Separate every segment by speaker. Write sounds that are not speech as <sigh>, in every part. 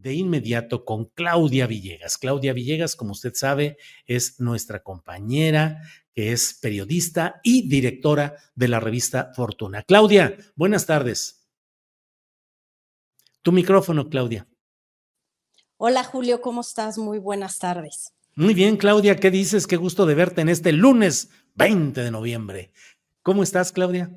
Speaker 1: De inmediato con Claudia Villegas. Claudia Villegas, como usted sabe, es nuestra compañera, que es periodista y directora de la revista Fortuna. Claudia, buenas tardes. Tu micrófono, Claudia.
Speaker 2: Hola Julio, ¿cómo estás? Muy buenas tardes.
Speaker 1: Muy bien, Claudia, ¿qué dices? Qué gusto de verte en este lunes 20 de noviembre. ¿Cómo estás, Claudia?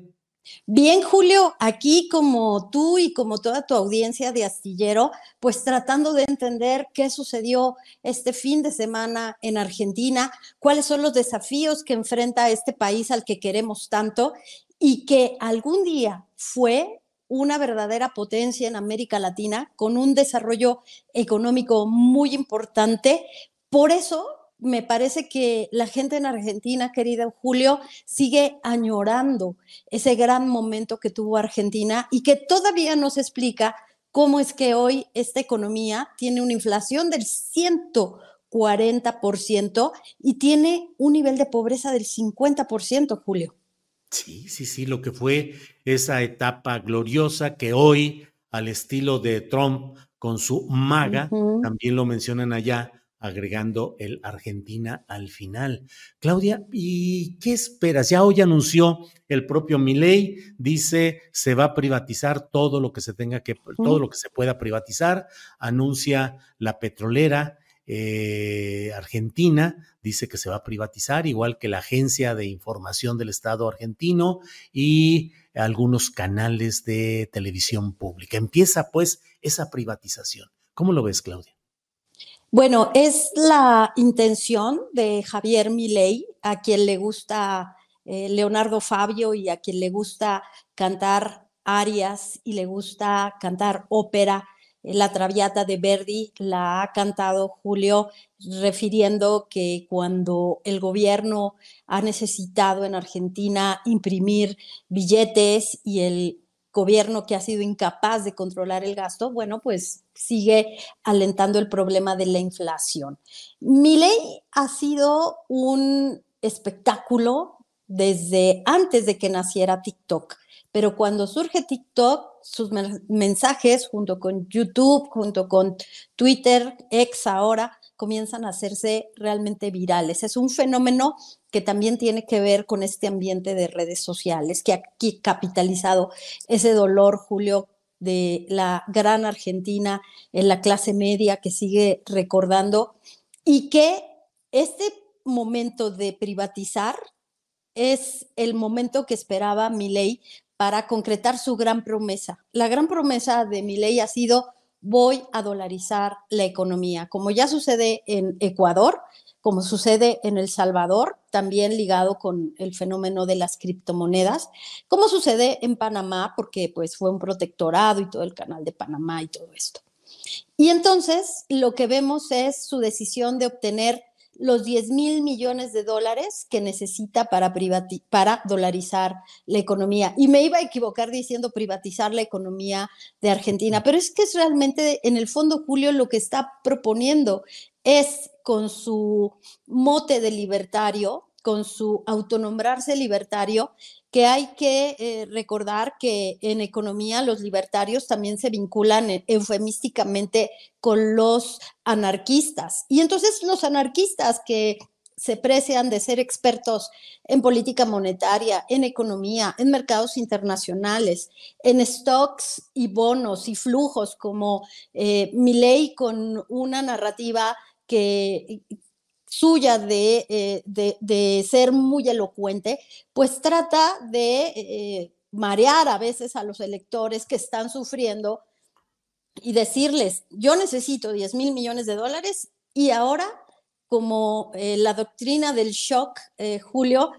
Speaker 2: Bien, Julio, aquí como tú y como toda tu audiencia de astillero, pues tratando de entender qué sucedió este fin de semana en Argentina, cuáles son los desafíos que enfrenta este país al que queremos tanto y que algún día fue una verdadera potencia en América Latina con un desarrollo económico muy importante. Por eso me parece que la gente en Argentina, querida Julio, sigue añorando ese gran momento que tuvo Argentina y que todavía nos explica cómo es que hoy esta economía tiene una inflación del 140% y tiene un nivel de pobreza del 50%, Julio.
Speaker 1: Sí, sí, sí, lo que fue esa etapa gloriosa que hoy, al estilo de Trump con su maga, también lo mencionan allá, agregando el Argentina al final. Claudia, ¿y qué esperas? Ya hoy anunció el propio Milei, dice se va a privatizar todo lo que se tenga que, todo lo que se pueda privatizar, anuncia la petrolera eh, argentina, dice que se va a privatizar, igual que la Agencia de Información del Estado argentino y algunos canales de televisión pública. Empieza pues esa privatización. ¿Cómo lo ves, Claudia?
Speaker 2: Bueno, es la intención de Javier Milei, a quien le gusta eh, Leonardo Fabio y a quien le gusta cantar arias y le gusta cantar ópera. Eh, La Traviata de Verdi la ha cantado Julio, refiriendo que cuando el gobierno ha necesitado en Argentina imprimir billetes y el gobierno que ha sido incapaz de controlar el gasto, bueno, pues sigue alentando el problema de la inflación. Milei ha sido un espectáculo desde antes de que naciera TikTok, pero cuando surge TikTok, sus men- mensajes junto con YouTube, junto con Twitter, ex ahora, comienzan a hacerse realmente virales. Es un fenómeno que también tiene que ver con este ambiente de redes sociales, que ha capitalizado ese dolor, Julio, de la gran Argentina en la clase media que sigue recordando y que este momento de privatizar es el momento que esperaba Milei para concretar su gran promesa. La gran promesa de Milei ha sido voy a dolarizar la economía, como ya sucede en Ecuador, como sucede en El Salvador, también ligado con el fenómeno de las criptomonedas, como sucede en Panamá, porque pues fue un protectorado y todo el canal de Panamá y todo esto. Y entonces lo que vemos es su decisión de obtener los 10 mil millones de dólares que necesita para, para dolarizar la economía. Y me iba a equivocar diciendo privatizar la economía de Argentina, pero es que es realmente, en el fondo, Julio, lo que está proponiendo es con su mote de libertario, con su autonombrarse libertario, que hay que eh, recordar que en economía los libertarios también se vinculan eufemísticamente con los anarquistas. Y entonces los anarquistas que se precian de ser expertos en política monetaria, en economía, en mercados internacionales, en stocks y bonos y flujos, como eh, ley con una narrativa que, suya eh, de, de, ser muy elocuente, pues trata de eh, marear a veces a los electores que están sufriendo y decirles, yo necesito 10 mil millones de dólares y ahora, como eh, la doctrina del shock, Julio,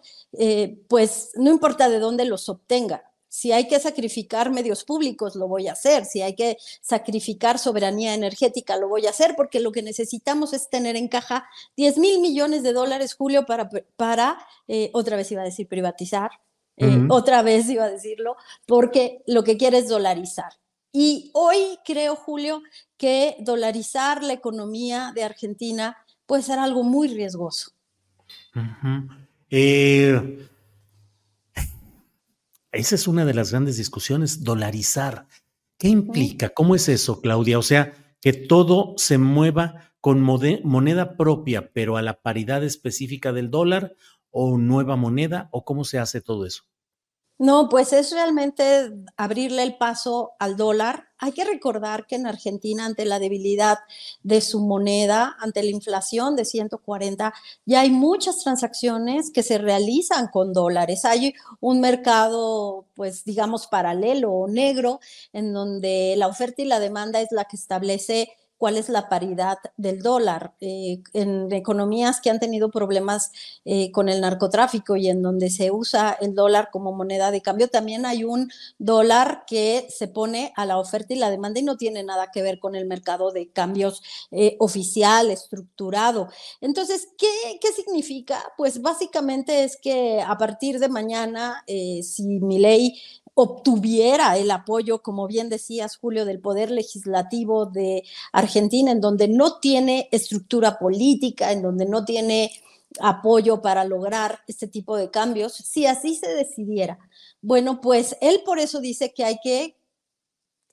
Speaker 2: pues no importa de dónde los obtenga, si hay que sacrificar medios públicos, lo voy a hacer. Si hay que sacrificar soberanía energética, lo voy a hacer, porque lo que necesitamos es tener en caja 10 mil millones de dólares, Julio, para, para eh, otra vez iba a decir privatizar, eh, otra vez iba a decirlo, porque lo que quiere es dolarizar. Y hoy creo, Julio, que dolarizar la economía de Argentina puede ser algo muy riesgoso.
Speaker 1: eh, esa es una de las grandes discusiones, dolarizar. ¿Qué implica? ¿Cómo es eso, Claudia? O sea, que todo se mueva con moneda propia, pero a la paridad específica del dólar o nueva moneda, o cómo se hace todo eso?
Speaker 2: No, pues es realmente abrirle el paso al dólar. Hay que recordar que en Argentina, ante la debilidad de su moneda, ante la inflación de 140, ya hay muchas transacciones que se realizan con dólares. Hay un mercado, pues digamos, paralelo o negro, en donde la oferta y la demanda es la que establece cuál es la paridad del dólar. Eh, en economías que han tenido problemas eh, con el narcotráfico y en donde se usa el dólar como moneda de cambio, también hay un dólar que se pone a la oferta y la demanda y no tiene nada que ver con el mercado de cambios eh, oficial, estructurado. Entonces, ¿qué, ¿qué, significa? Pues básicamente es que a partir de mañana, si mi ley obtuviera el apoyo, como bien decías, Julio, del Poder Legislativo de Argentina, en donde no tiene estructura política, en donde no tiene apoyo para lograr este tipo de cambios, si así se decidiera. Bueno, pues él por eso dice que hay que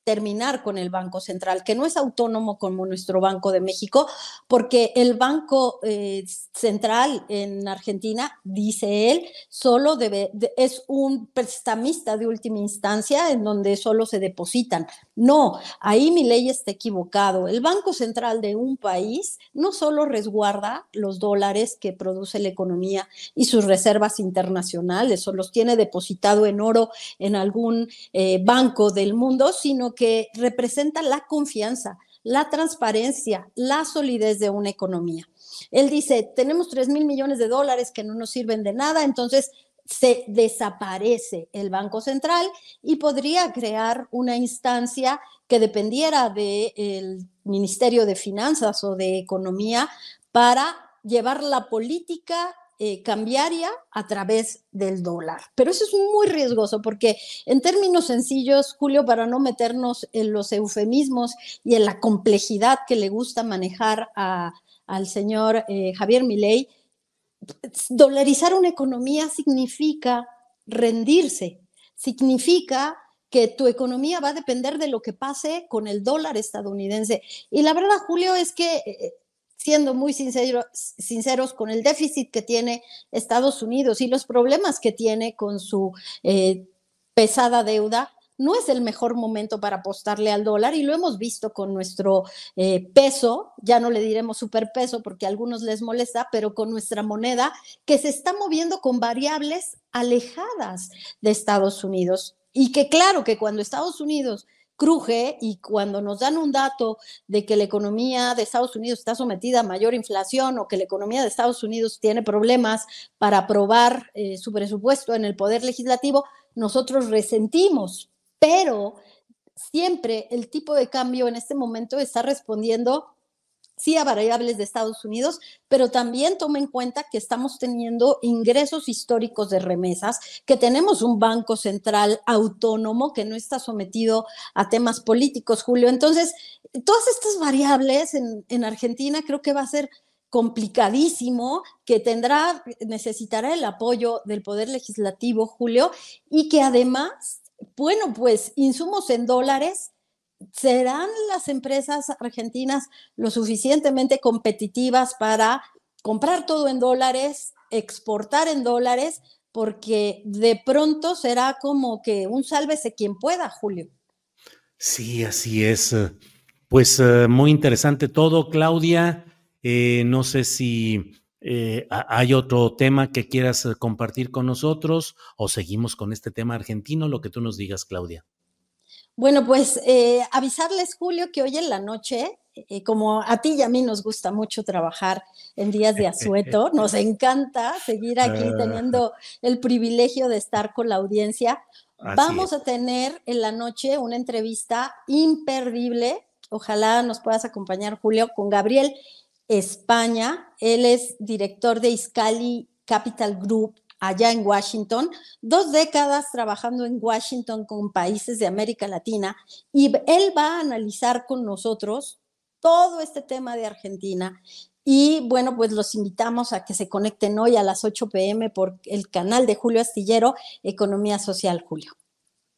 Speaker 2: terminar con el Banco Central, que no es autónomo como nuestro Banco de México, porque el Banco eh, Central en Argentina, dice él, solo debe, es un prestamista de última instancia en donde solo se depositan. No, ahí mi ley está equivocado. El Banco Central de un país no solo resguarda los dólares que produce la economía y sus reservas internacionales, o los tiene depositado en oro en algún eh, banco del mundo, sino que representa la confianza, la transparencia, la solidez de una economía. Él dice, tenemos 3 mil millones de dólares que no nos sirven de nada, entonces se desaparece el Banco Central y podría crear una instancia que dependiera del Ministerio de Finanzas o de Economía para llevar la política eh, cambiaria a través del dólar. Pero eso es muy riesgoso porque en términos sencillos, Julio, para no meternos en los eufemismos y en la complejidad que le gusta manejar al señor eh, Javier Milei, dolarizar una economía significa rendirse, significa que tu economía va a depender de lo que pase con el dólar estadounidense. Y la verdad, Julio, es que eh, siendo muy sinceros con el déficit que tiene Estados Unidos y los problemas que tiene con su eh, pesada deuda, no es el mejor momento para apostarle al dólar y lo hemos visto con nuestro eh, peso, ya no le diremos superpeso porque a algunos les molesta, pero con nuestra moneda que se está moviendo con variables alejadas de Estados Unidos. Y que claro que cuando Estados Unidos cruje y cuando nos dan un dato de que la economía de Estados Unidos está sometida a mayor inflación o que la economía de Estados Unidos tiene problemas para aprobar eh, su presupuesto en el Poder Legislativo, nosotros resentimos, pero siempre el tipo de cambio en este momento está respondiendo sí a variables de Estados Unidos, pero también tome en cuenta que estamos teniendo ingresos históricos de remesas, que tenemos un banco central autónomo que no está sometido a temas políticos, Julio. Entonces, todas estas variables en, en Argentina creo que va a ser complicadísimo que tendrá, necesitará el apoyo del Poder Legislativo, Julio, y que además, bueno, pues insumos en dólares ¿serán las empresas argentinas lo suficientemente competitivas para comprar todo en dólares, exportar en dólares? Porque de pronto será como que un sálvese quien pueda, Julio.
Speaker 1: Sí, así es. Pues eh, muy interesante todo, Claudia. Eh, no sé si eh, hay otro tema que quieras compartir con nosotros o seguimos con este tema argentino, lo que tú nos digas, Claudia.
Speaker 2: Bueno, pues eh, avisarles, Julio, que hoy en la noche, eh, como a ti y a mí nos gusta mucho trabajar en días de asueto, <laughs> nos encanta seguir aquí ah. teniendo el privilegio de estar con la audiencia. Vamos a tener en la noche una entrevista imperdible. Ojalá nos puedas acompañar, Julio, con Gabriel España. Él es director de Iscali Capital Group allá en Washington, dos décadas trabajando en Washington con países de América Latina y él va a analizar con nosotros todo este tema de Argentina. Y bueno, pues los invitamos a que se conecten hoy a las 8 pm por el canal de Julio Astillero, Economía Social, Julio.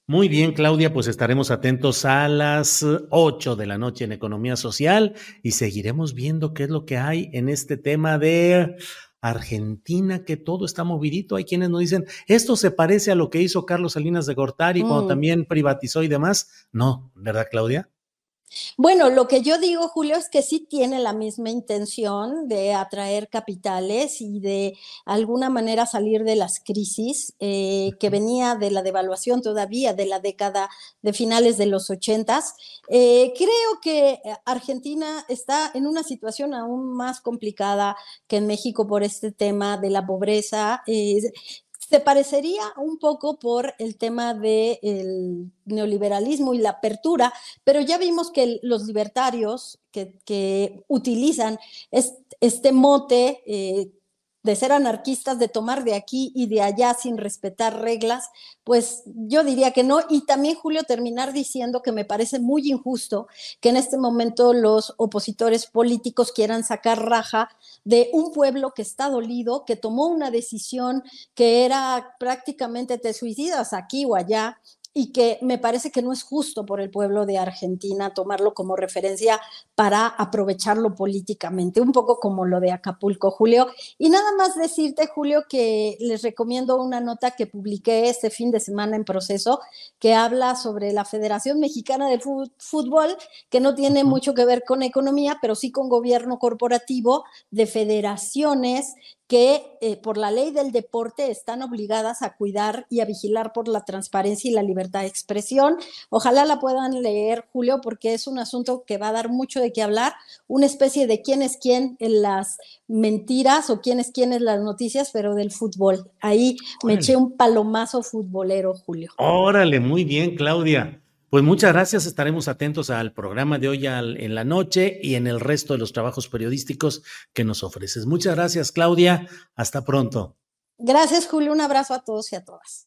Speaker 1: Muy bien, Claudia, pues estaremos atentos a las 8 de la noche en Economía Social y seguiremos viendo qué es lo que hay en este tema de Argentina, que todo está movidito. Hay quienes nos dicen, esto se parece a lo que hizo Carlos Salinas de Gortari cuando mm. también privatizó y demás. No, ¿verdad, Claudia?
Speaker 2: Bueno, lo que yo digo, Julio, es que sí tiene la misma intención de atraer capitales y de alguna manera salir de las crisis eh, que venía de la devaluación todavía de la década de finales de los ochentas. Eh, creo que Argentina está en una situación aún más complicada que en México por este tema de la pobreza. Eh, se parecería un poco por el tema del neoliberalismo y la apertura, pero ya vimos que los libertarios que, utilizan este, mote eh, de ser anarquistas, de tomar de aquí y de allá sin respetar reglas, pues yo diría que no. Y también, Julio, terminar diciendo que me parece muy injusto que en este momento los opositores políticos quieran sacar raja de un pueblo que está dolido, que tomó una decisión que era prácticamente te suicidas aquí o allá, y que me parece que no es justo por el pueblo de Argentina tomarlo como referencia para aprovecharlo políticamente, un poco como lo de Acapulco, Julio. Y nada más decirte, Julio, que les recomiendo una nota que publiqué este fin de semana en proceso, que habla sobre la Federación Mexicana de Fútbol, que no tiene mucho que ver con economía, pero sí con gobierno corporativo de federaciones que eh, por la ley del deporte están obligadas a cuidar y a vigilar por la transparencia y la libertad de expresión. Ojalá la puedan leer, Julio, porque es un asunto que va a dar mucho de qué hablar, una especie de quién es quién en las mentiras o quién es quién en las noticias, pero del fútbol. Ahí me eché un palomazo futbolero, Julio.
Speaker 1: Órale, muy bien, Claudia. Pues muchas gracias, estaremos atentos al programa de hoy en la noche y en el resto de los trabajos periodísticos que nos ofreces. Muchas gracias, Claudia. Hasta pronto.
Speaker 2: Gracias, Julio. Un abrazo a todos y a todas.